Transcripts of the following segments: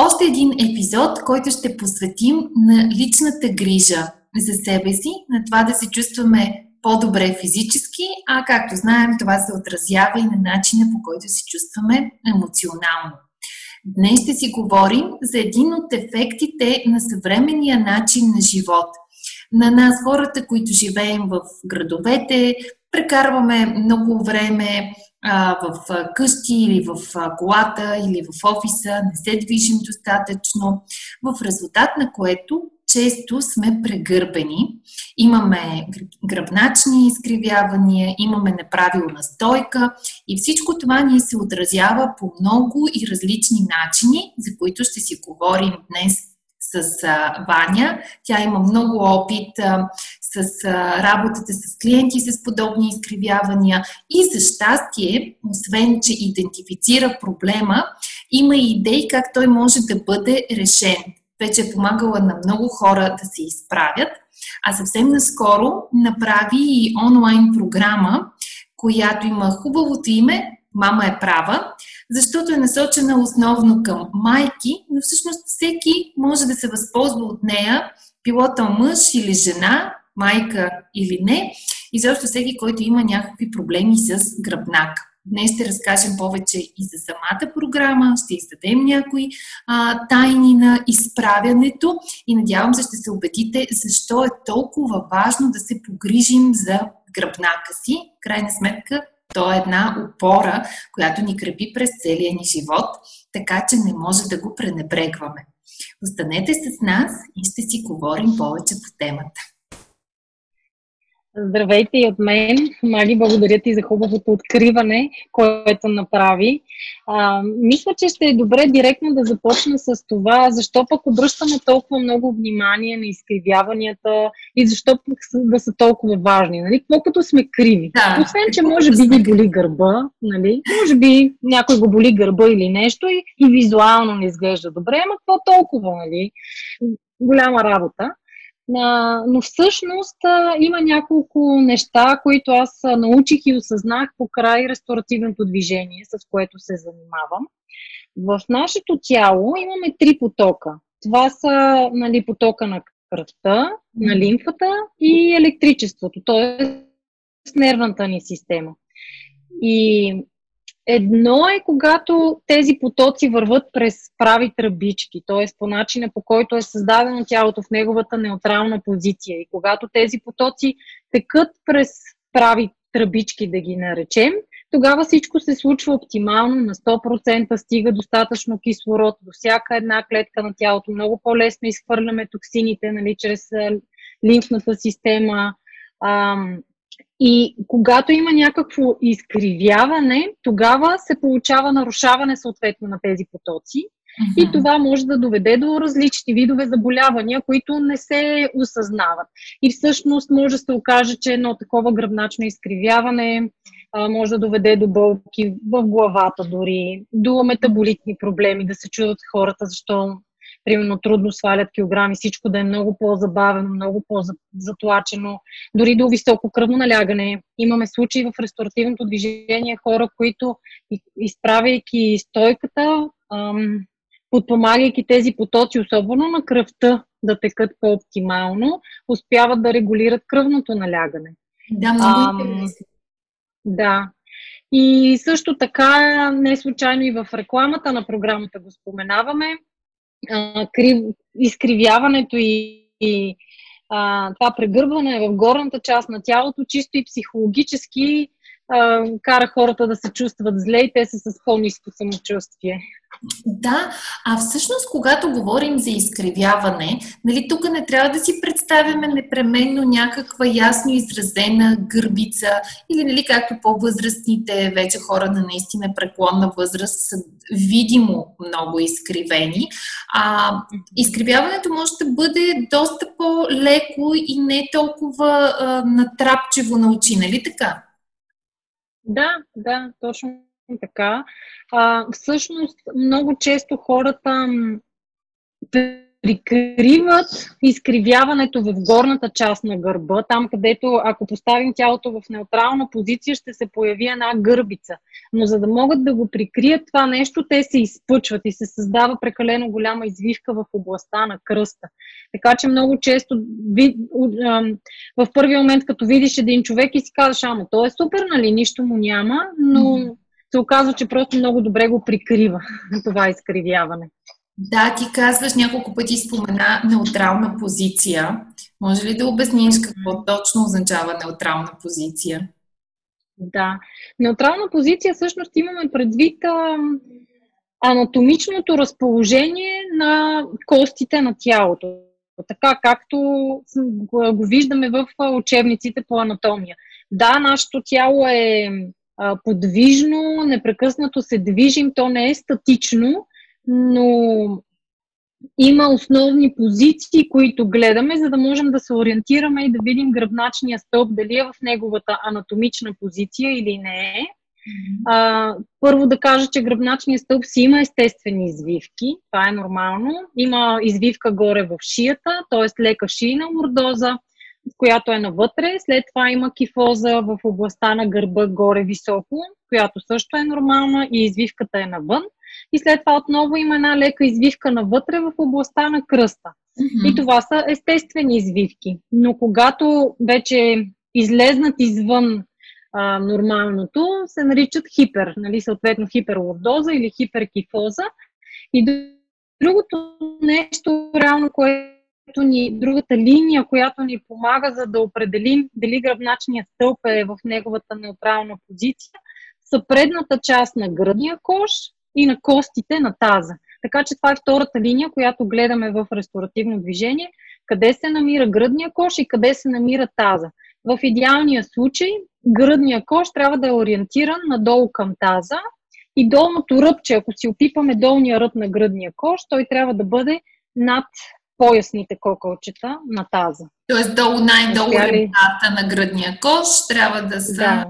Още един епизод, който ще посветим на личната грижа за себе си, на това да се чувстваме по-добре физически, а както знаем, това се отразява и на начина по който се чувстваме емоционално. Днес ще си говорим за един от ефектите на съвременния начин на живот. На нас, хората, които живеем в градовете, прекарваме много време в къщи или в колата или в офиса, не се движим достатъчно, в резултат на което често сме прегърбени. Имаме гръбначни изкривявания, имаме неправилна стойка и всичко това ни се отразява по много и различни начини, за които ще си говорим днес с Ваня. Тя има много опит с а, работата с клиенти с подобни изкривявания и за щастие, освен че идентифицира проблема, има идеи как той може да бъде решен. Вече е помагала на много хора да се изправят, а съвсем наскоро направи и онлайн програма, която има хубавото име Мама е права, защото е насочена основно към майки, но всъщност всеки може да се възползва от нея, било то мъж или жена, майка или не, и защо всеки, който има някакви проблеми с гръбнак. Днес ще разкажем повече и за самата програма, ще издадем някои а, тайни на изправянето и надявам се ще се убедите защо е толкова важно да се погрижим за гръбнака си. Крайна сметка то е една опора, която ни крепи през целия ни живот, така че не може да го пренебрегваме. Останете с нас и ще си говорим повече по темата. Здравейте и от мен. Маги, благодаря ти за хубавото откриване, което направи. А, мисля, че ще е добре директно да започна с това, защо пък обръщаме толкова много внимание на изкривяванията и защо пък да са толкова важни. Нали? Какво като сме криви? Да, Освен, че може би ги боли гърба, нали? може би някой го боли гърба или нещо и, и визуално не изглежда добре, ама какво толкова, нали? Голяма работа. Но всъщност има няколко неща, които аз научих и осъзнах по край ресторативното движение, с което се занимавам. В нашето тяло имаме три потока. Това са нали, потока на кръвта, на лимфата и електричеството, т.е. нервната ни система. И Едно е когато тези потоци върват през прави тръбички, т.е. по начина по който е създадено тялото в неговата неутрална позиция. И когато тези потоци текат през прави тръбички, да ги наречем, тогава всичко се случва оптимално, на 100% стига достатъчно кислород до всяка една клетка на тялото. Много по-лесно изхвърляме токсините нали, чрез лимфната система. И когато има някакво изкривяване, тогава се получава нарушаване съответно на тези потоци. Uh-huh. И това може да доведе до различни видове заболявания, които не се осъзнават. И всъщност може да се окаже, че едно такова гръбначно изкривяване а, може да доведе до болки в главата дори, до метаболитни проблеми, да се чудат хората защо примерно трудно свалят килограми, всичко да е много по-забавено, много по-затлачено, дори до високо кръвно налягане. Имаме случаи в ресторативното движение хора, които изправяйки стойката, подпомагайки тези потоци, особено на кръвта, да текат по-оптимално, успяват да регулират кръвното налягане. Да, много интересно. Да. И също така, не случайно и в рекламата на програмата го споменаваме, а, крив, изкривяването и, и а, това прегърбване в горната част на тялото, чисто и психологически а, кара хората да се чувстват зле и те са с по-низко самочувствие. Да, а всъщност, когато говорим за изкривяване, нали, тук не трябва да си представяме непременно някаква ясно изразена гърбица или, нали, както по-възрастните вече хора на наистина преклонна възраст са видимо много изкривени. А, изкривяването може да бъде доста по-леко и не толкова а, натрапчево на очи, нали така? Да, да, точно така. А, всъщност, много често хората прикриват изкривяването в горната част на гърба, там където ако поставим тялото в неутрална позиция, ще се появи една гърбица. Но за да могат да го прикрият това нещо, те се изпъчват и се създава прекалено голяма извивка в областта на кръста. Така че много често в първи момент, като видиш един човек и си казваш, ама то е супер, нали, нищо му няма, но се оказва, че просто много добре го прикрива това изкривяване. Да, ти казваш няколко пъти спомена неутрална позиция. Може ли да обясниш какво точно означава неутрална позиция? Да. Неутрална позиция всъщност имаме предвид а, анатомичното разположение на костите на тялото. Така както го виждаме в учебниците по анатомия. Да, нашето тяло е подвижно, непрекъснато се движим, то не е статично, но има основни позиции, които гледаме, за да можем да се ориентираме и да видим гръбначния стълб, дали е в неговата анатомична позиция или не е. А, първо да кажа, че гръбначният стълб си има естествени извивки. Това е нормално. Има извивка горе в шията, т.е. лека шийна лордоза, която е навътре. След това има кифоза в областта на гърба горе високо, която също е нормална и извивката е навън и след това отново има една лека извивка навътре в областта на кръста. Mm-hmm. И това са естествени извивки. Но когато вече излезнат извън а, нормалното, се наричат хипер, нали, съответно хиперлордоза или хиперкифоза. И другото нещо, реално, което ни, другата линия, която ни помага за да определим дали гръбначният стълб е в неговата неутрална позиция, са предната част на гръдния кош и на костите на таза. Така че това е втората линия, която гледаме в ресторативно движение. Къде се намира гръдния кош и къде се намира таза. В идеалния случай гръдния кош трябва да е ориентиран надолу към таза и долното ръбче, ако си опипаме долния ръб на гръдния кош, той трябва да бъде над поясните кокълчета на таза. Тоест долу най-долу ребрата на гръдния кош трябва да са да.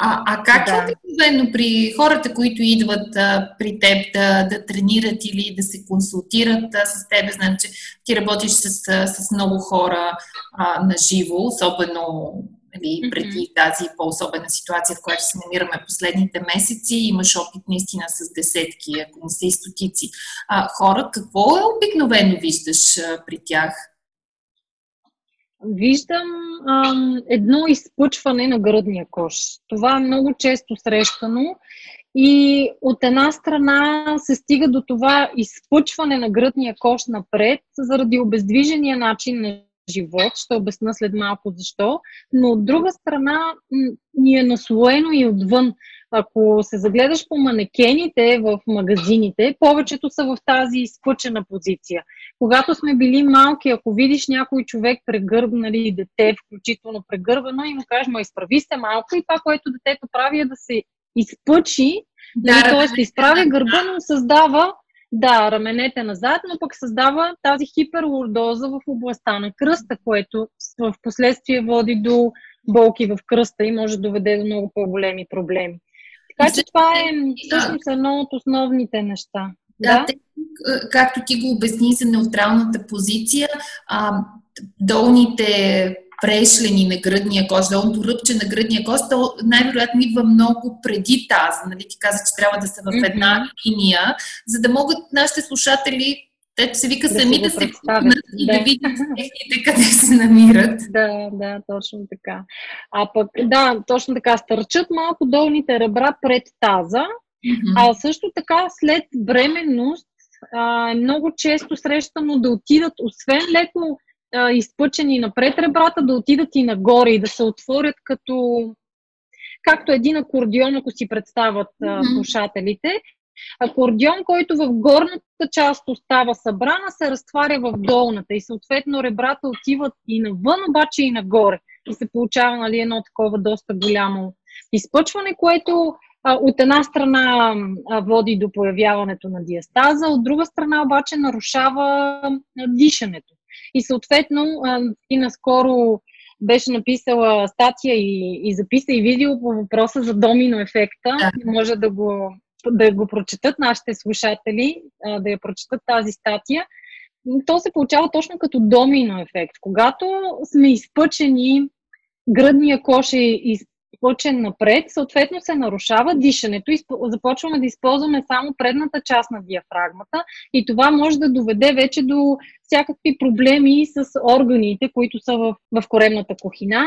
А, а как да. е обикновено при хората, които идват а, при теб да, да тренират или да се консултират а, с теб? Знам, че ти работиш с, с много хора а, на живо, особено нали, преди mm-hmm. тази по-особена ситуация, в която се намираме последните месеци. Имаш опит наистина с десетки, ако не са и стотици а, хора. Какво е обикновено виждаш а, при тях? Виждам ам, едно изпъчване на гръдния кош. Това е много често срещано и от една страна се стига до това изпъчване на гръдния кош напред заради обездвижения начин на живот. Ще обясна след малко защо. Но от друга страна ни е наслоено и отвън. Ако се загледаш по манекените в магазините, повечето са в тази изпъчена позиция. Когато сме били малки, ако видиш някой човек прегърб, нали, дете, включително прегърбено, и му кажеш, ма изправи се малко и това, което детето прави е да се изпъчи, да, нали, т.е. изправя гърба, но създава да, раменете назад, но пък създава тази хиперлордоза в областта на кръста, което в последствие води до болки в кръста и може да доведе до много по-големи проблеми. Така че това е всъщност едно от основните неща. Да, да? Те, както ти го обясни за неутралната позиция, а, долните прешлени на гръдния кош, долното ръбче на гръдния кош, то най-вероятно идва много преди тази. Нали? Ти каза, че трябва да са в една линия, за да могат нашите слушатели те се вика да сами да се представят и да, да видят техните къде се намират. Да, да, точно така. А пък, да, точно така, стърчат малко долните ребра пред таза, mm-hmm. а също така след бременност а, е много често срещано да отидат, освен леко а, изпъчени напред ребрата, да отидат и нагоре и да се отворят като както един акордион, ако си представят mm-hmm. слушателите. Акордион, който в горната част остава събрана, се разтваря в долната и съответно ребрата отиват и навън, обаче и нагоре. И се получава нали, едно такова доста голямо изпъчване, което а, от една страна води до появяването на диастаза, от друга страна обаче нарушава дишането. И съответно, а, и наскоро беше написала статия и, и записа и видео по въпроса за домино ефекта. Да. Може да го, да го прочетат нашите слушатели, да я прочетат тази статия. То се получава точно като домино ефект. Когато сме изпъчени, гръдния кош е из, изпълчен напред, съответно се нарушава дишането и започваме да използваме само предната част на диафрагмата и това може да доведе вече до всякакви проблеми с органите, които са в, в коремната кухина.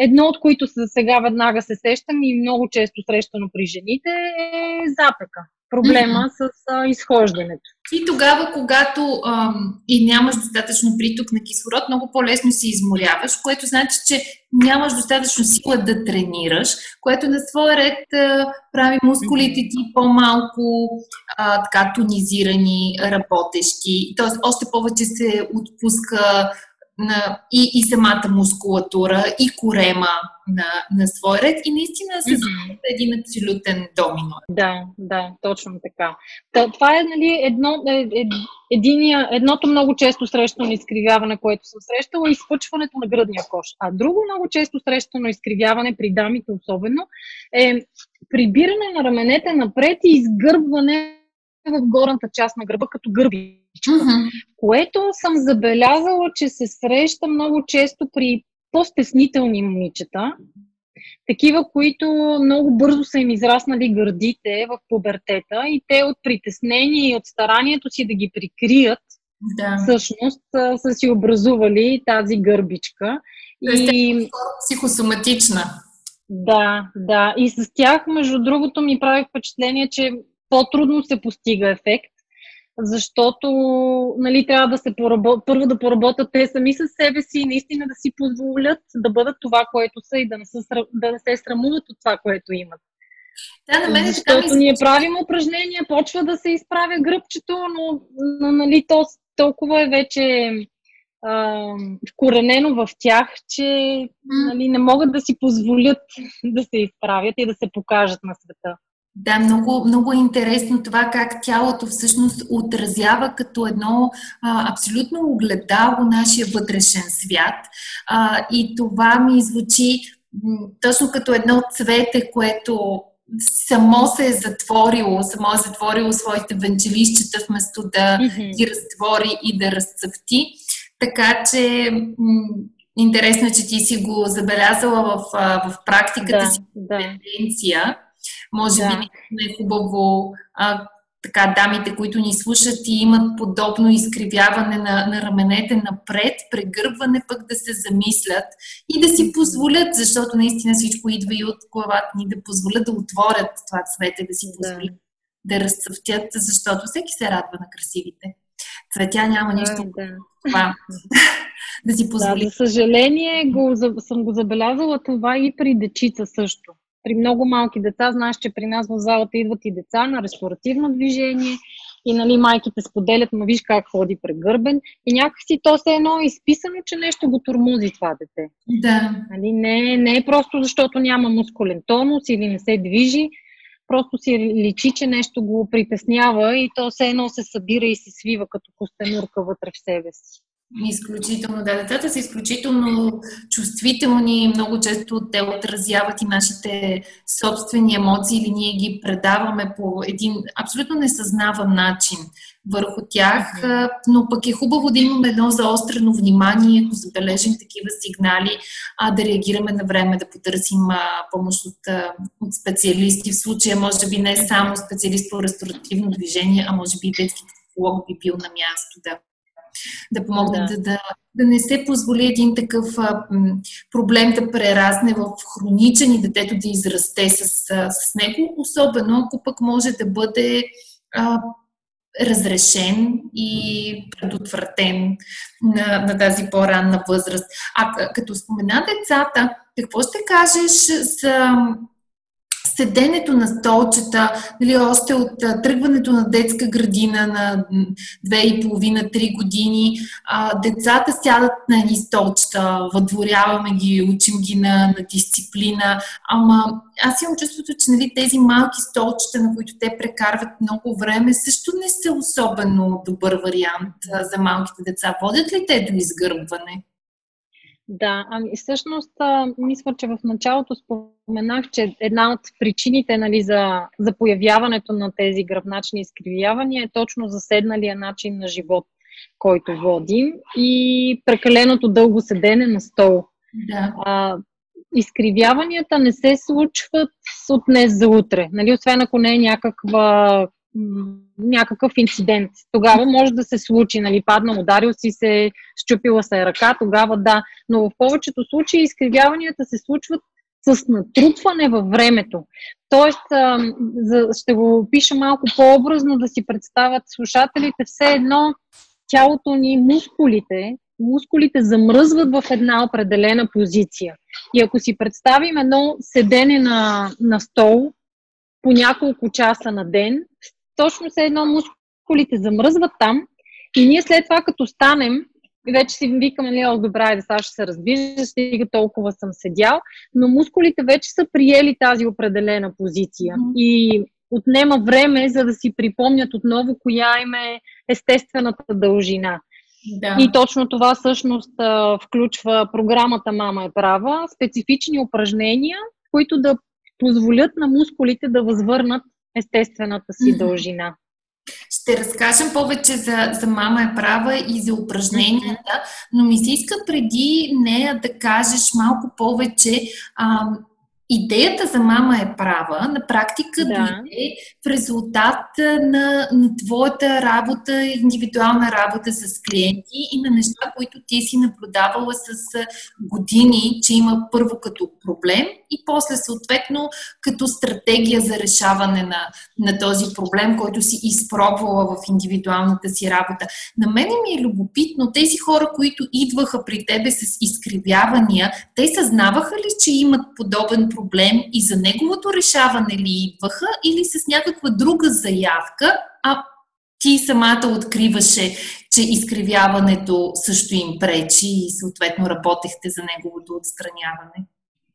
Едно от които за сега веднага се сещам и много често срещано при жените е запека проблема с а, изхождането. И тогава, когато ам, и нямаш достатъчно приток на кислород, много по-лесно се изморяваш, което значи, че нямаш достатъчно сила да тренираш, което на своя ред а, прави мускулите ти по-малко а, така тонизирани, работещи. Тоест, още повече се отпуска на, и, и самата мускулатура, и корема на, на свой ред и наистина се mm-hmm. един абсолютен домино. Да, да, точно така. Та, това е нали, едно, е, е, единия, едното много често срещано изкривяване, което съм срещала, е изпъчването на гръдния кош. А друго много често срещано изкривяване при дамите особено е прибиране на раменете напред и изгърбване в горната част на гърба като гърби mm-hmm. което съм забелязала, че се среща много често при по-стеснителни момичета, такива, които много бързо са им израснали гърдите в пубертета и те от притеснение и от старанието си да ги прикрият, да. всъщност са си образували тази гърбичка. Тоест, и... Е психосоматична. Да, да. И с тях, между другото, ми прави впечатление, че по-трудно се постига ефект, защото нали, трябва да се поработ... първо да поработят те сами с себе си и наистина да си позволят да бъдат това, което са и да не, са, да не се срамуват от това, което имат. Да, на мен Защото ние правим упражнения, почва да се изправя гръбчето, но, но нали, то, толкова е вече а, вкоренено в тях, че нали, не могат да си позволят да се изправят и да се покажат на света. Да, много, много е интересно това как тялото всъщност отразява като едно а, абсолютно огледало нашия вътрешен свят. А, и това ми звучи м, точно като едно цвете, което само се е затворило, само е затворило своите венчелищата, вместо да mm-hmm. ги разтвори и да разцъфти. Така че м- интересно е, че ти си го забелязала в, в практиката да, си да. Може да. би е хубаво а, така, дамите, които ни слушат и имат подобно изкривяване на, на раменете напред, прегърбване пък да се замислят и да си позволят, защото наистина всичко идва и от главата ни, да позволят да отворят това цвете, да си позволят да, да разцъфтят, защото всеки се радва на красивите. Цветя няма нищо да, да. това. да си позволи. Да, за съжаление го, съм го забелязала това и при дечица също при много малки деца, знаеш, че при нас в залата идват и деца на ресторативно движение и нали, майките споделят, ма виж как ходи прегърбен и някакси то се едно изписано, че нещо го турмузи това дете. Да. Нали, не, не е просто защото няма мускулен тонус или не се движи, просто си личи, че нещо го притеснява и то се едно се събира и се свива като костенурка вътре в себе си. Изключително, да. Децата са изключително чувствителни, много често те отразяват и нашите собствени емоции или ние ги предаваме по един абсолютно несъзнаван начин върху тях, но пък е хубаво да имаме едно заострено внимание, ако забележим такива сигнали, а да реагираме на време, да потърсим помощ от, от специалисти. В случая, може би не само специалист по ресторативно движение, а може би и детски психолог би бил на място да да помогнат да. Да, да не се позволи един такъв а, проблем да прерасне в хроничен и детето да израсте с, с него, особено ако пък може да бъде а, разрешен и предотвратен на, на тази по-ранна възраст. А като спомена децата, какво ще кажеш за седенето на столчета, нали, още от тръгването на детска градина на 2,5-3 години, децата сядат на едни столчета, въдворяваме ги, учим ги на, на дисциплина, ама аз имам чувството, че нали, тези малки столчета, на които те прекарват много време, също не са особено добър вариант за малките деца. Водят ли те до изгърбване? Да, ами всъщност мисля, че в началото споменах, че една от причините нали, за, за появяването на тези гръбначни изкривявания е точно заседналия начин на живот, който водим и прекаленото дълго седене на стол. Да. А, изкривяванията не се случват от днес за утре, нали, освен ако не е някаква някакъв инцидент. Тогава може да се случи, нали, паднал, ударил си се, щупила се ръка, тогава да. Но в повечето случаи изкривяванията се случват с натрупване във времето. Тоест, ще го пиша малко по-образно да си представят слушателите, все едно тялото ни, мускулите, мускулите замръзват в една определена позиция. И ако си представим едно седене на, на стол по няколко часа на ден, точно се едно мускулите замръзват там и ние след това като станем, вече си викаме, нали, о, добра, да сега ще се раздвижа, стига толкова съм седял, но мускулите вече са приели тази определена позиция mm-hmm. и отнема време, за да си припомнят отново коя им е естествената дължина. Да. И точно това всъщност включва програмата Мама е права, специфични упражнения, които да позволят на мускулите да възвърнат естествената си дължина. Ще разкажем повече за, за мама е права и за упражненията, но ми се иска преди нея да кажеш малко повече а, идеята за мама е права, на практика да. дойде в резултат на, на твоята работа, индивидуална работа с клиенти и на неща, които ти си наблюдавала с години, че има първо като проблем и после съответно като стратегия за решаване на, на този проблем, който си изпробвала в индивидуалната си работа. На мене ми е любопитно тези хора, които идваха при тебе с изкривявания, те съзнаваха ли, че имат подобен проблем? Проблем и за неговото решаване ли идваха или с някаква друга заявка, а ти самата откриваше, че изкривяването също им пречи и съответно работехте за неговото отстраняване?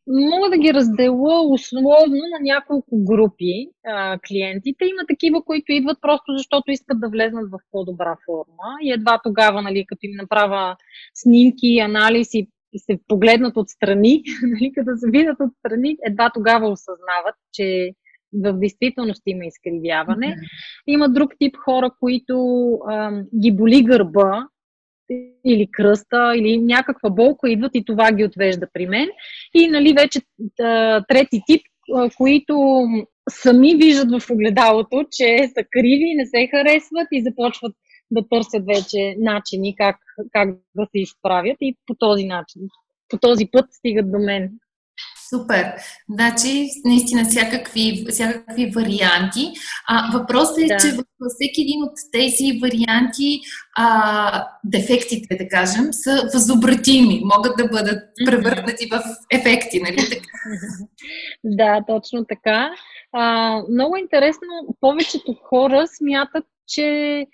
Мога да ги разделя условно на няколко групи а, клиентите. Има такива, които идват просто защото искат да влезнат в по-добра форма и едва тогава, нали, като им направя снимки, анализи, се погледнат отстрани, нали, като се видят отстрани, едва тогава осъзнават, че в действителност има изкривяване. Mm-hmm. Има друг тип хора, които а, ги боли гърба или кръста, или някаква болка, идват и това ги отвежда при мен. И нали, вече а, трети тип, а, които сами виждат в огледалото, че са криви, не се харесват и започват да търсят вече начини как, как да се изправят и по този начин, по този път стигат до мен. Супер. Значи, наистина всякакви, всякакви варианти. А, въпросът е, да. че във всеки един от тези варианти а, дефектите, да кажем, са възобратими. Могат да бъдат превърнати в ефекти, нали така? Да, точно така. А, много интересно, повечето хора смятат, че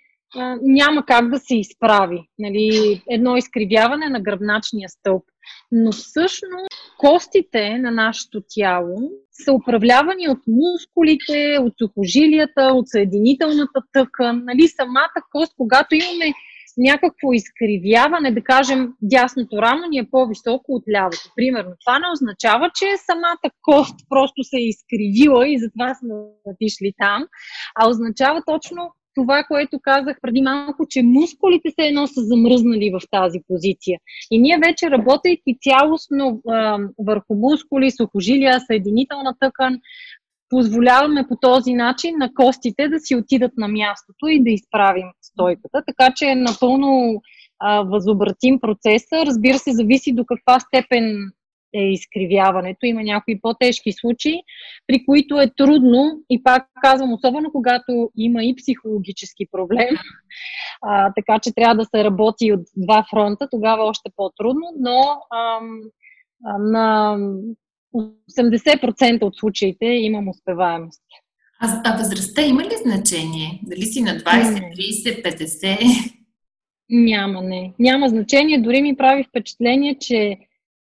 няма как да се изправи. Нали, едно изкривяване на гръбначния стълб. Но всъщност костите на нашето тяло са управлявани от мускулите, от сухожилията, от съединителната тъкан. Нали, самата кост, когато имаме някакво изкривяване, да кажем, дясното рамо ни е по-високо от лявото. Примерно, това не означава, че самата кост просто се е изкривила и затова сме отишли там, а означава точно това, което казах преди малко, че мускулите се едно са замръзнали в тази позиция. И ние вече работейки цялостно а, върху мускули, сухожилия, съединителна тъкан, позволяваме по този начин на костите да си отидат на мястото и да изправим стойката. Така че е напълно а, възобратим процеса. Разбира се, зависи до каква степен е изкривяването. Има някои по-тежки случаи, при които е трудно и пак казвам, особено когато има и психологически проблем, а, така че трябва да се работи от два фронта, тогава още по-трудно, но ам, на 80% от случаите имам успеваемост. А, а възрастта има ли значение? Дали си на 20, 30, 50? Няма, не. Няма значение. Дори ми прави впечатление, че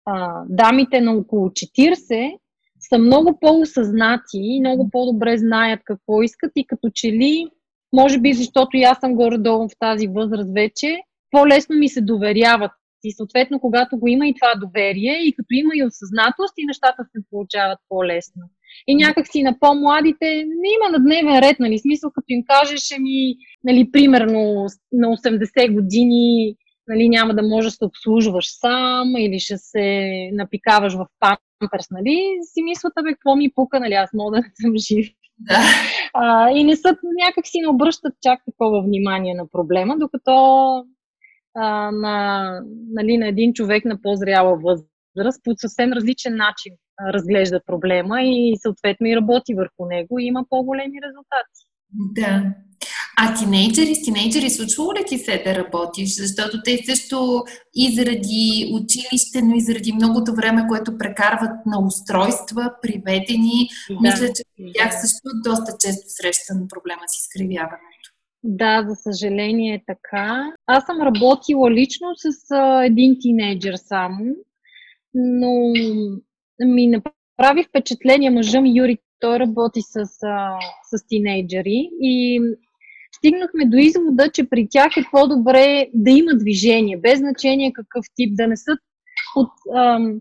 а, дамите на около 40 са много по-осъзнати и много по-добре знаят какво искат и като че ли, може би защото и аз съм горе-долу в тази възраст вече, по-лесно ми се доверяват. И съответно, когато го има и това доверие, и като има и осъзнатост, и нещата се получават по-лесно. И някак си на по-младите не има на дневен ред, нали? Смисъл, като им кажеш, ми, нали, примерно на 80 години нали, няма да можеш да се обслужваш сам или ще се напикаваш в памперс, нали, си мислят, бе, какво ми пука, нали, аз мога да съм жив. Да. А, и не са някак си не обръщат чак такова внимание на проблема, докато а, на, нали, на един човек на по-зряла възраст по съвсем различен начин разглежда проблема и съответно и работи върху него и има по-големи резултати. Да. А тинейджери с тинейджери случвало ли ти се да работиш? Защото те също и заради училище, но и заради многото време, което прекарват на устройства, приведени, да. мисля, че тях също доста често срещан проблема с изкривяването. Да, за съжаление е така. Аз съм работила лично с а, един тинейджър само, но ми направи впечатление мъжа ми Юри, той работи с, а, с тинейджери и стигнахме до извода, че при тях е по-добре да има движение, без значение какъв тип, да не са от, ам,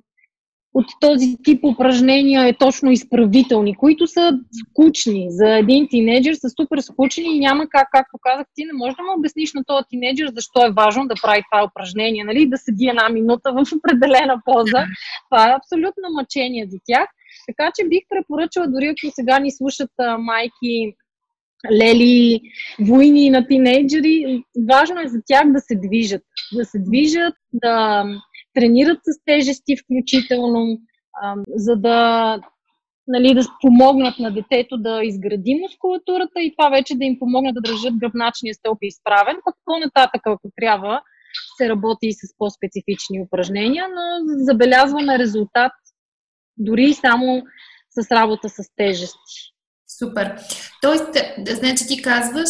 от този тип упражнения е точно изправителни, които са скучни. За един тинейджър са супер скучни и няма как, както казах, ти не можеш да му обясниш на този тинейджър защо е важно да прави това упражнение, нали? да седи една минута в определена поза. Това е абсолютно мъчение за тях. Така че бих препоръчала, дори ако сега ни слушат а, майки лели, войни на тинейджери, важно е за тях да се движат. Да се движат, да тренират с тежести включително, за да нали, да помогнат на детето да изгради мускулатурата и това вече да им помогне да държат гръбначния стълб изправен, пък по-нататък, ако трябва, се работи и с по-специфични упражнения, но забелязваме резултат дори само с работа с тежести. Супер. Тоест, значи ти казваш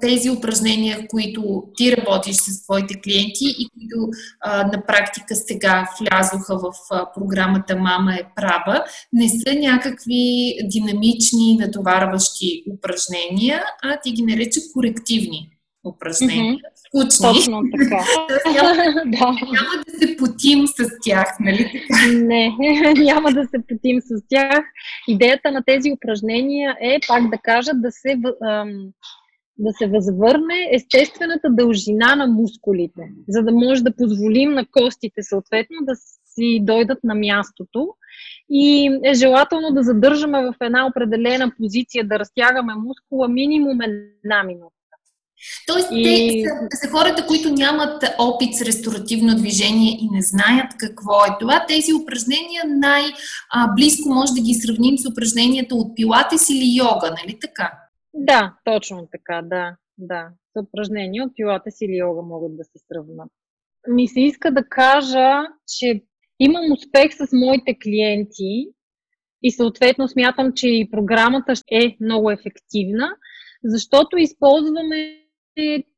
тези упражнения, които ти работиш с твоите клиенти и които на практика сега влязоха в програмата Мама е права, не са някакви динамични, натоварващи упражнения, а ти ги нарича корективни упражнения. Mm-hmm. Скучни. Точно така. няма, да. няма да се потим с тях, нали Не, няма да се потим с тях. Идеята на тези упражнения е, пак да кажа, да се, да се възвърне естествената дължина на мускулите, за да може да позволим на костите съответно да си дойдат на мястото. И е желателно да задържаме в една определена позиция, да разтягаме мускула минимум една минута. Тоест, и... те са, са хората, които нямат опит с ресторативно движение и не знаят какво е това. Тези упражнения най-близко може да ги сравним с упражненията от пилатес или йога, нали така? Да, точно така, да. Да, с упражнения от пилатес или йога могат да се сравнат. Ми се иска да кажа, че имам успех с моите клиенти и съответно смятам, че и програмата е много ефективна, защото използваме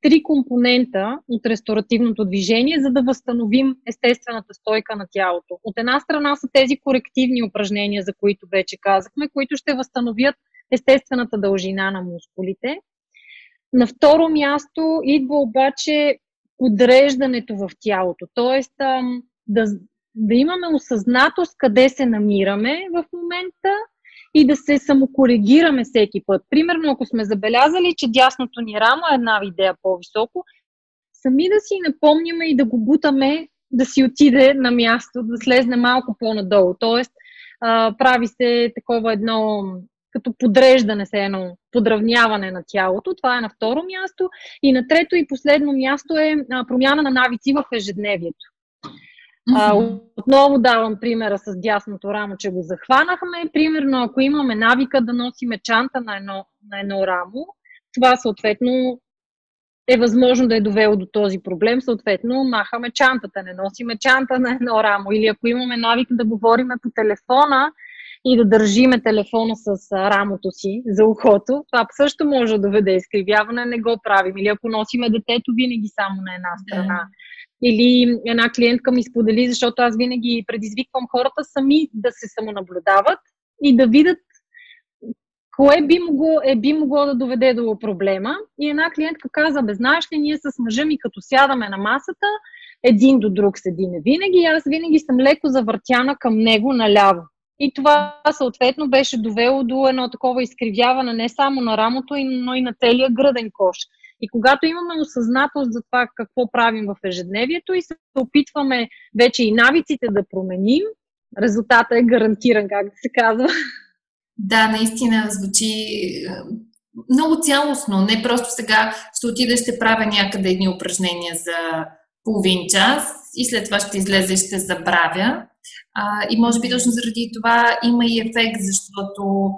три компонента от ресторативното движение, за да възстановим естествената стойка на тялото. От една страна са тези корективни упражнения, за които вече казахме, които ще възстановят естествената дължина на мускулите. На второ място идва обаче подреждането в тялото, т.е. да, да имаме осъзнатост къде се намираме в момента и да се самокоригираме всеки път. Примерно, ако сме забелязали, че дясното ни рамо е една идея по-високо, сами да си напомняме и да го бутаме да си отиде на място, да слезне малко по-надолу. Тоест, а, прави се такова едно като подреждане се едно подравняване на тялото. Това е на второ място. И на трето и последно място е промяна на навици в ежедневието. А, отново давам примера с дясното рамо, че го захванахме. Примерно, ако имаме навика да носиме чанта на едно, на едно рамо, това съответно е възможно да е довело до този проблем. Съответно, махаме чантата, не носиме чанта на едно рамо. Или ако имаме навик да говорим по телефона и да държиме телефона с рамото си за ухото, това също може да доведе изкривяване, не го правим. Или ако носиме детето винаги само на една страна. Или една клиентка ми сподели, защото аз винаги предизвиквам хората сами да се самонаблюдават и да видят кое би могло, е, би могло да доведе до проблема. И една клиентка каза, бе, знаеш ли, ние с мъжа ми като сядаме на масата, един до друг седиме винаги, аз винаги съм леко завъртяна към него наляво. И това съответно беше довело до едно такова изкривяване не само на рамото, но и на целия гръден кош. И когато имаме осъзнатост за това какво правим в ежедневието и се опитваме вече и навиците да променим, резултата е гарантиран, как да се казва. Да, наистина звучи е, много цялостно. Не просто сега ще отида, ще правя някъде едни упражнения за половин час и след това ще излезе и ще забравя. А, и може би точно заради това има и ефект, защото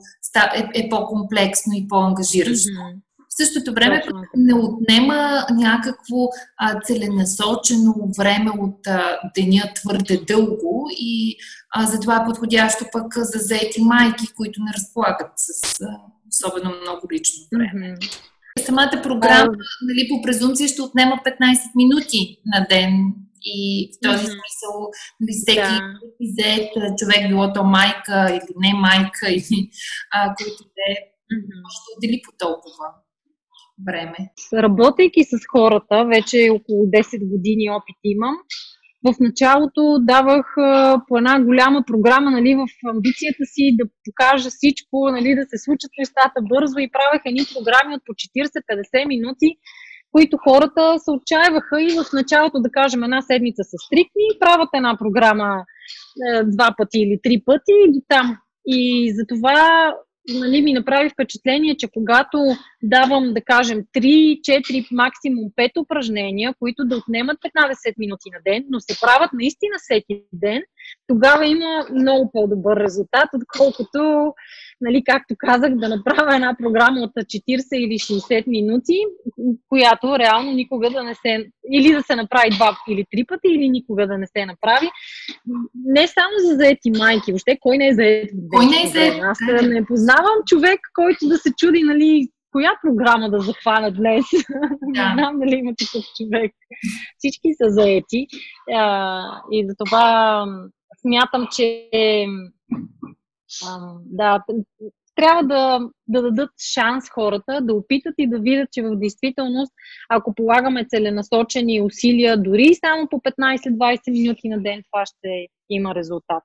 е, е по-комплексно и по-ангажиращо. Mm-hmm. В същото време Точно. не отнема някакво а, целенасочено време от а, деня твърде дълго и а, затова е подходящо пък за заети майки, които не разполагат с а, особено много лично време. Mm-hmm. Самата програма, нали, по презумпция, ще отнема 15 минути на ден и в този mm-hmm. смисъл нали, всеки да. зает човек, било то майка или не майка, или а, който е, mm-hmm. може да отдели по толкова време? Работейки с хората, вече около 10 години опит имам, в началото давах по една голяма програма нали, в амбицията си да покажа всичко, нали, да се случат нещата бързо и правех едни програми от по 40-50 минути, които хората се отчаяваха и в началото, да кажем, една седмица са стрикни, правят една програма е, два пъти или три пъти и до там. И затова нали, ми направи впечатление, че когато давам, да кажем, 3, 4, максимум 5 упражнения, които да отнемат 15 минути на ден, но се правят наистина всеки ден, тогава има много по-добър резултат, отколкото нали, както казах, да направя една програма от 40 или 60 минути, която реално никога да не се... Или да се направи два или три пъти, или никога да не се направи. Не само за заети майки, въобще кой не е заед? Кой не е заед? Аз не познавам човек, който да се чуди, нали, коя програма да захвана днес. Да. не знам дали има такъв човек. Всички са заети. А, и затова смятам, че да, трябва да, да дадат шанс хората да опитат и да видят, че в действителност, ако полагаме целенасочени усилия, дори само по 15-20 минути на ден, това ще има резултат.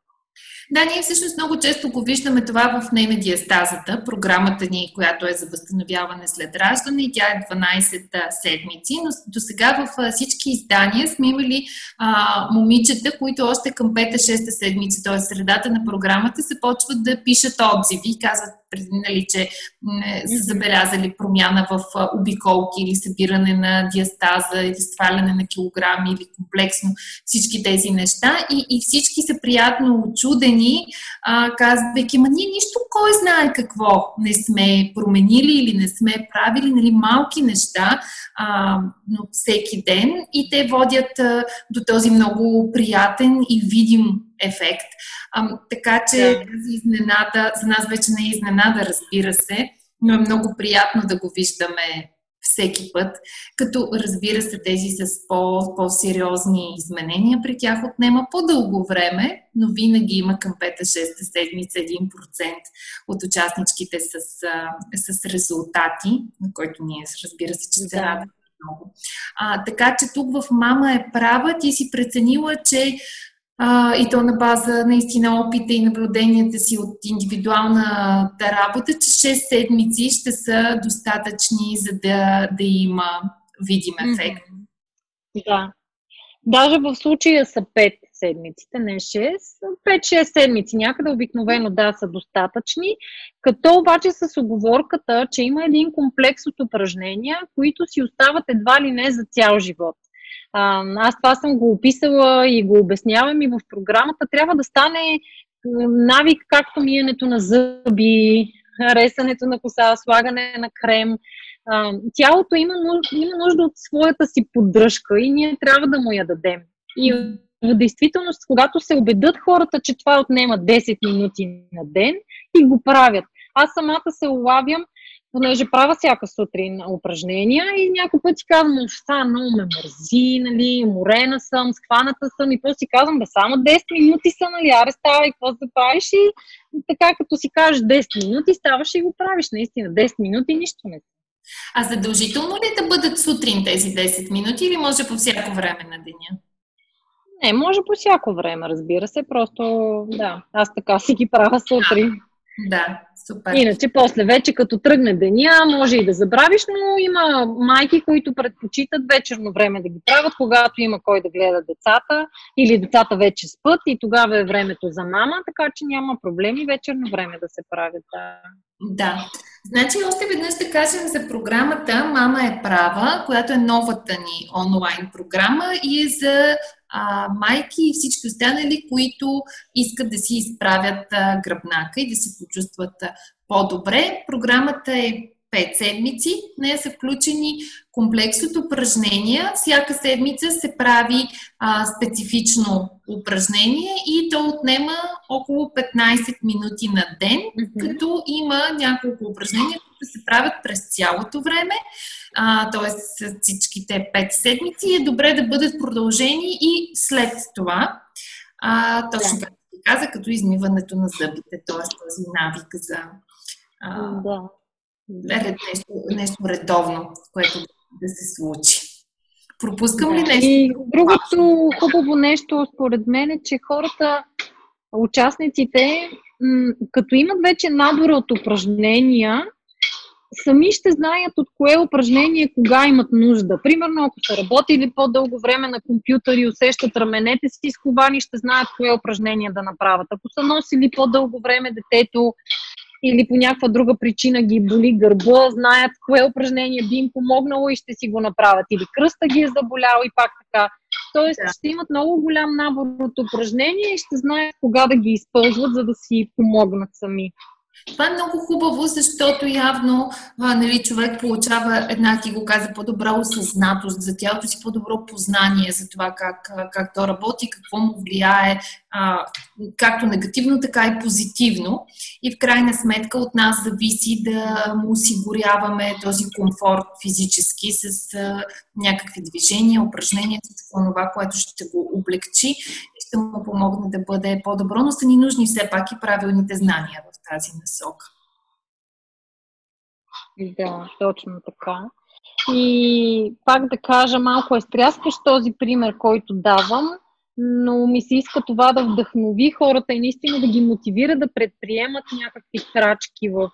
Да, ние всъщност много често го виждаме това в нейна диастазата, програмата ни, която е за възстановяване след раждане тя е 12 седмици, но до сега в всички издания сме имали а, момичета, които още към 5-6 седмица, т.е. средата на програмата, се почват да пишат отзиви и казват нали, че са забелязали промяна в обиколки или събиране на диастаза или сваляне на килограми или комплексно всички тези неща. И, и всички са приятно очудени, казвайки, ма ние нищо кой знае какво не сме променили или не сме правили, нали, малки неща, а, но всеки ден и те водят а, до този много приятен и видим ефект. А, така че да. тази изненада, за нас вече не е изненада, разбира се, но е много приятно да го виждаме всеки път, като разбира се тези с по, по-сериозни изменения, при тях отнема по-дълго време, но винаги има към 5-6 седмица 1% от участничките с, с резултати, на който ние разбира се, че се да. радваме много. А, така че тук в мама е права, ти си преценила, че а, и то на база наистина опита и наблюденията си от индивидуалната работа, че 6 седмици ще са достатъчни, за да, да има видим ефект. Да. Даже в случая са 5 седмиците, не 6. 5-6 седмици някъде обикновено да са достатъчни, като обаче с оговорката, че има един комплекс от упражнения, които си остават едва ли не за цял живот. Аз това съм го описала и го обяснявам и в програмата. Трябва да стане навик, както миенето на зъби, ресането на коса, слагане на крем, тялото има нужда, има нужда от своята си поддръжка и ние трябва да му я дадем. И в действителност, когато се убедат хората, че това отнема 10 минути на ден и го правят. Аз самата се улавям, понеже правя всяка сутрин упражнения и някой път си казвам, това много ме мързи, нали, морена съм, схваната съм и после си казвам, да само 10 минути са, нали, аре става и какво да правиш и така като си кажеш 10 минути, ставаш и го правиш, наистина, 10 минути нищо не А задължително ли е да бъдат сутрин тези 10 минути или може по всяко време на деня? Не, може по всяко време, разбира се, просто да, аз така си ги правя сутрин. Да, супер. Иначе после вече като тръгне деня, може и да забравиш, но има майки, които предпочитат вечерно време да ги правят, когато има кой да гледа децата или децата вече спът и тогава е времето за мама, така че няма проблеми вечерно време да се правят. Да. Да. Значи още веднъж да кажем за програмата Мама е права, която е новата ни онлайн програма и е за а, майки и всички останали, които искат да си изправят а, гръбнака и да се почувстват а, по-добре. Програмата е 5 седмици. В нея са включени комплекс от упражнения. Всяка седмица се прави а, специфично упражнение и то отнема около 15 минути на ден, mm-hmm. като има няколко упражнения, които се правят през цялото време, т.е. с всичките 5 седмици. Е добре да бъдат продължени и след това. А, точно yeah. както каза, като измиването на зъбите, т.е. този навик за а, да нещо, нещо редовно, което да се случи. Пропускам ли нещо? И другото хубаво нещо, според мен, е, че хората, участниците, като имат вече набора от упражнения, сами ще знаят от кое упражнение кога имат нужда. Примерно, ако са работили по-дълго време на компютър и усещат раменете си изковани, ще знаят кое упражнение да направят. Ако са носили по-дълго време детето или по някаква друга причина ги боли гърба, знаят кое упражнение би им помогнало и ще си го направят. Или кръста ги е заболял и пак така. Тоест да. ще имат много голям набор от упражнения и ще знаят кога да ги използват, за да си помогнат сами. Това е много хубаво, защото явно а, нали, човек получава една, ти го каза, по-добра осъзнатост за тялото си, по-добро познание за това как, как то работи, какво му влияе, а, както негативно, така и позитивно. И в крайна сметка от нас зависи да му осигуряваме този комфорт физически с а, някакви движения, упражнения, с това, което ще го облегчи ще му помогне да бъде по-добро, но са ни нужни все пак и правилните знания в тази насока. Да, точно така. И пак да кажа, малко е стряскащ този пример, който давам, но ми се иска това да вдъхнови хората и наистина да ги мотивира да предприемат някакви крачки в,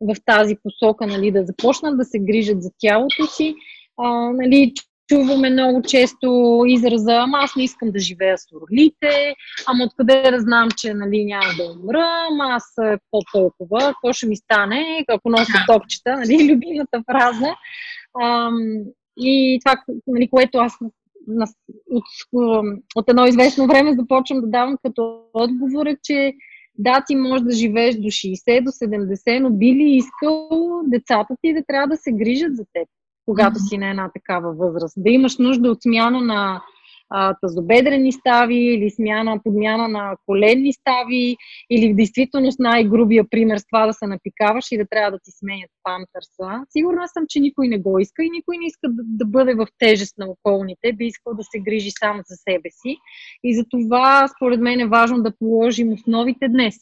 в тази посока, нали, да започнат да се грижат за тялото си. А, нали, чуваме много често израза, ама аз не искам да живея с орлите, ама откъде да знам, че нали, няма да умра, ама аз какво толкова, какво ще ми стане, ако нося топчета, нали, любимата фраза. Ам, и това, нали, което аз от, от едно известно време започвам да давам като отговор е, че да, ти можеш да живееш до 60, до 70, но би ли искал децата ти да трябва да се грижат за теб, когато си на една такава възраст? Да имаш нужда от смяна на а, тазобедрени стави или смяна, подмяна на коленни стави или в действителност най-грубия пример с това да се напикаваш и да трябва да ти сменят памперса. Сигурна съм, че никой не го иска и никой не иска да, да бъде в тежест на околните, би искал да се грижи само за себе си. И за това, според мен, е важно да положим основите днес.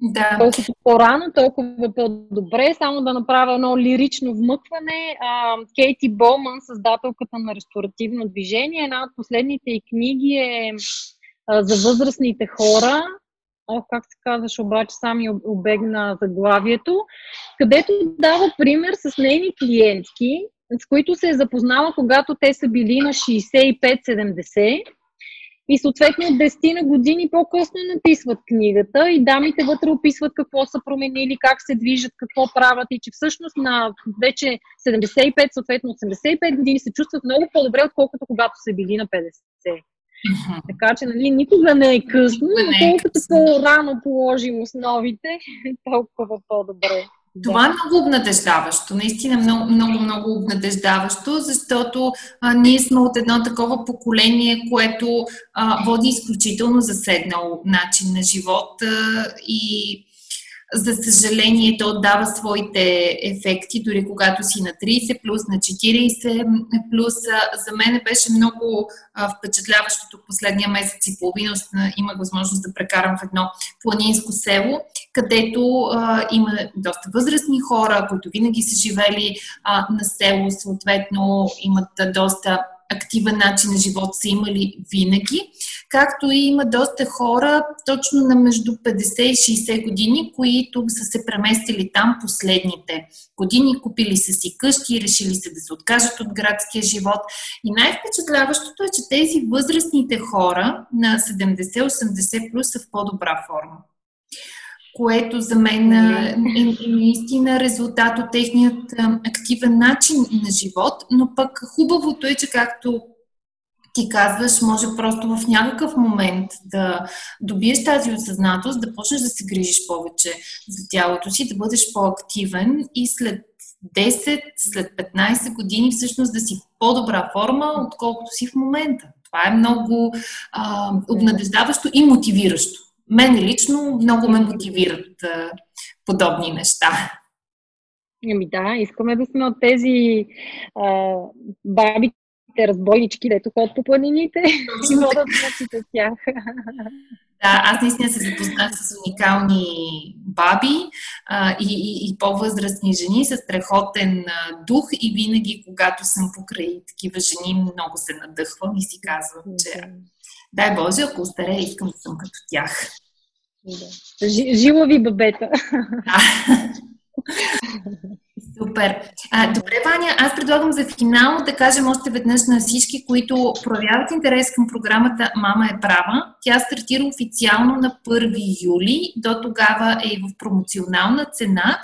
Да. Колкото по-рано, толкова по-добре. Само да направя едно лирично вмъкване. А, Кейти Болман, създателката на ресторативно движение, една от последните й книги е а, за възрастните хора. О, как се казваш, обаче сами обегна заглавието, където дава пример с нейни клиентки, с които се е запознала, когато те са били на 65-70 и съответно от 10 на години по-късно написват книгата и дамите вътре описват какво са променили, как се движат, какво правят и че всъщност на вече 75, съответно 85 години се чувстват много по-добре, отколкото когато са били на 50. Mm-hmm. Така че, нали, никога не е късно, но е колкото по-рано положим основите, толкова по-добре. Това е много обнадеждаващо, наистина много, много, много обнадеждаващо, защото а, ние сме от едно такова поколение, което а, води изключително заседнал начин на живот а, и за съжаление, то дава своите ефекти, дори когато си на 30 плюс, на 40 плюс. За мен беше много впечатляващото последния месец и половина. Имах възможност да прекарам в едно планинско село, където има доста възрастни хора, които винаги са живели на село, съответно имат доста активен начин на живот са имали винаги, както и има доста хора точно на между 50 и 60 години, които са се преместили там последните години, купили са си къщи, решили се да се откажат от градския живот. И най-впечатляващото е, че тези възрастните хора на 70-80 плюс са в по-добра форма което за мен е, е наистина резултат от техният активен начин на живот, но пък хубавото е, че както ти казваш, може просто в някакъв момент да добиеш тази осъзнатост, да почнеш да се грижиш повече за тялото си, да бъдеш по-активен и след 10, след 15 години всъщност да си в по-добра форма, отколкото си в момента. Това е много а, обнадеждаващо и мотивиращо мен лично много ме мотивират подобни неща. Ами да, искаме да сме от тези а, бабите разбойнички, дето ходят по планините и водят нощите с тях. Да, аз наистина се запознах с уникални баби а, и, и, и по-възрастни жени с страхотен а, дух и винаги, когато съм покрай такива жени, много се надъхвам и си казвам, че дай Боже, ако остарея, искам да съм като тях. Да. Жилави бабета. Супер. А, добре, Ваня, аз предлагам за финал да кажем още веднъж на всички, които проявяват интерес към програмата Мама е права. Тя стартира официално на 1 юли. До тогава е в промоционална цена.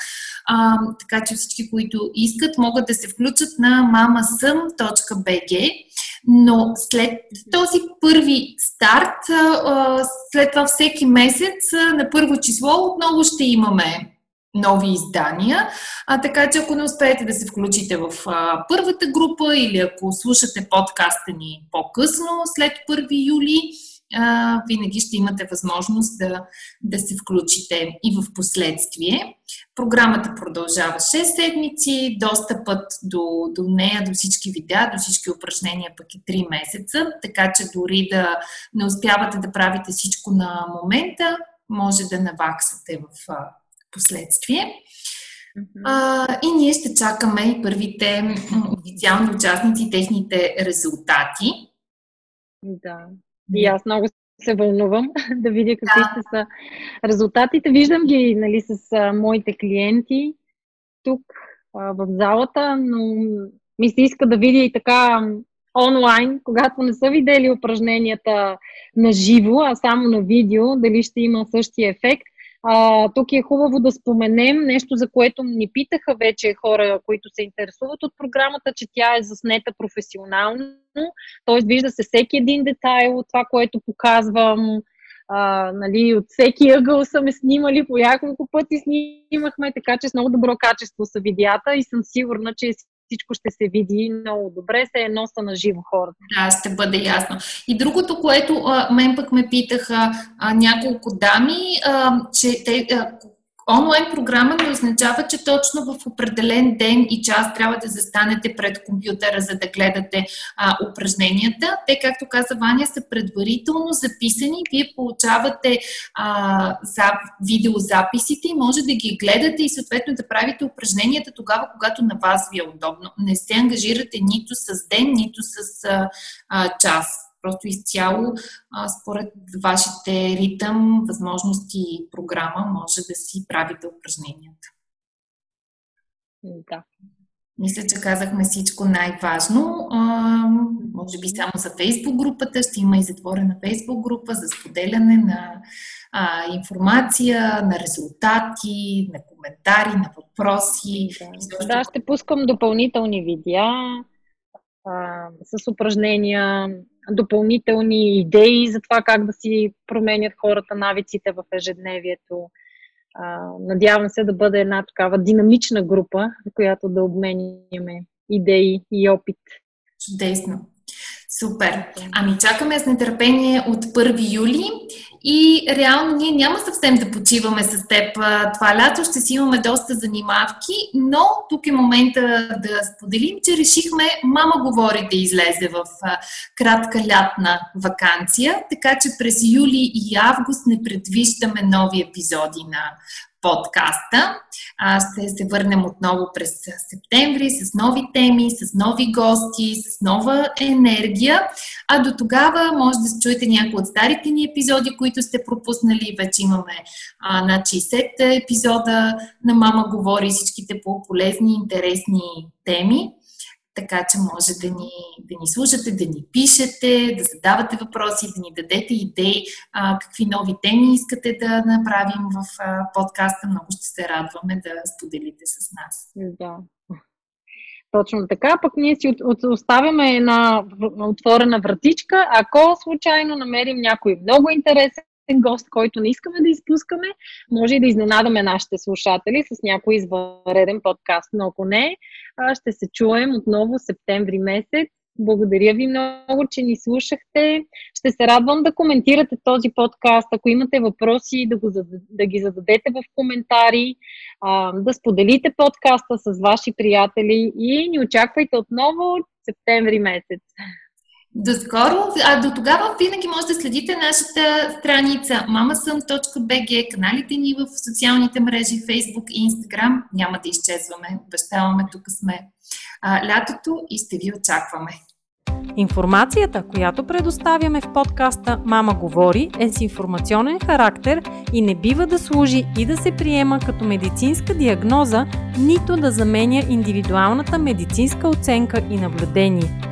А, така че всички, които искат, могат да се включат на mamasum.bg. Но след този първи старт, след това всеки месец на първо число отново ще имаме нови издания. А, така че ако не успеете да се включите в а, първата група или ако слушате подкаста ни по-късно, след 1 юли, а, винаги ще имате възможност да, да се включите и в последствие. Програмата продължава 6 седмици, достъпът до, до нея, до всички видеа, до всички упражнения пък е 3 месеца, така че дори да не успявате да правите всичко на момента, може да наваксате в последствие. А, и ние ще чакаме и първите официални участници, техните резултати. Да. И аз много се вълнувам да видя какви да. ще са резултатите. Виждам ги нали, с а, моите клиенти тук а, в залата, но ми се иска да видя и така онлайн, когато не са видели упражненията на живо, а само на видео, дали ще има същия ефект. А, тук е хубаво да споменем нещо, за което ни питаха вече хора, които се интересуват от програмата, че тя е заснета професионално, т.е. вижда се всеки един детайл от това, което показвам. А, нали, от всеки ъгъл са ме снимали, по няколко пъти снимахме, така че с много добро качество са видеята и съм сигурна, че всичко ще се види много добре, се едно са на живо хората. Да, ще бъде ясно. И другото, което а, мен пък ме питаха а, няколко дами, а, че те, а, онлайн програма не означава, че точно в определен ден и час трябва да застанете пред компютъра, за да гледате а, упражненията. Те, както каза Ваня, са предварително записани. Вие получавате а, за, видеозаписите и може да ги гледате и съответно да правите упражненията тогава, когато на вас ви е удобно. Не се ангажирате нито с ден, нито с а, а, час. Просто изцяло, а, според вашите ритъм, възможности и програма, може да си правите упражненията. Да. Мисля, че казахме всичко най-важно. А, може би само за Фейсбук групата. Ще има и затворена Фейсбук група за споделяне на а, информация, на резултати, на коментари, на въпроси. Да, да ще пускам допълнителни видеа а, с упражнения, допълнителни идеи за това как да си променят хората навиците в ежедневието. Надявам се да бъде една такава динамична група, в която да обменяме идеи и опит. Чудесно. Супер. Ами чакаме с нетърпение от 1 юли и реално ние няма съвсем да почиваме с теб това лято. Ще си имаме доста занимавки, но тук е момента да споделим, че решихме Мама говори да излезе в кратка лятна вакансия, така че през юли и август не предвиждаме нови епизоди на подкаста. А, ще се върнем отново през септември с нови теми, с нови гости, с нова енергия. А до тогава може да чуете някои от старите ни епизоди, които сте пропуснали. Вече имаме а, над 60 епизода на Мама говори всичките по полезни, интересни теми така че може да ни, да ни слушате, да ни пишете, да задавате въпроси, да ни дадете идеи а, какви нови теми искате да направим в а, подкаста. Много ще се радваме да споделите с нас. Да. Точно така, пък ние си оставяме една отворена вратичка. Ако случайно намерим някой много интересен гост, който не искаме да изпускаме, може и да изненадаме нашите слушатели с някой извънреден подкаст. Но ако не, ще се чуем отново септември месец. Благодаря ви много, че ни слушахте. Ще се радвам да коментирате този подкаст. Ако имате въпроси, да, го, да ги зададете в коментари, да споделите подкаста с ваши приятели и ни очаквайте отново септември месец. До скоро, а до тогава винаги може да следите нашата страница mamasum.bg, каналите ни в социалните мрежи, Facebook и Instagram. Няма да изчезваме, обещаваме, тук сме а, лятото и ще ви очакваме. Информацията, която предоставяме в подкаста Мама говори е с информационен характер и не бива да служи и да се приема като медицинска диагноза, нито да заменя индивидуалната медицинска оценка и наблюдение.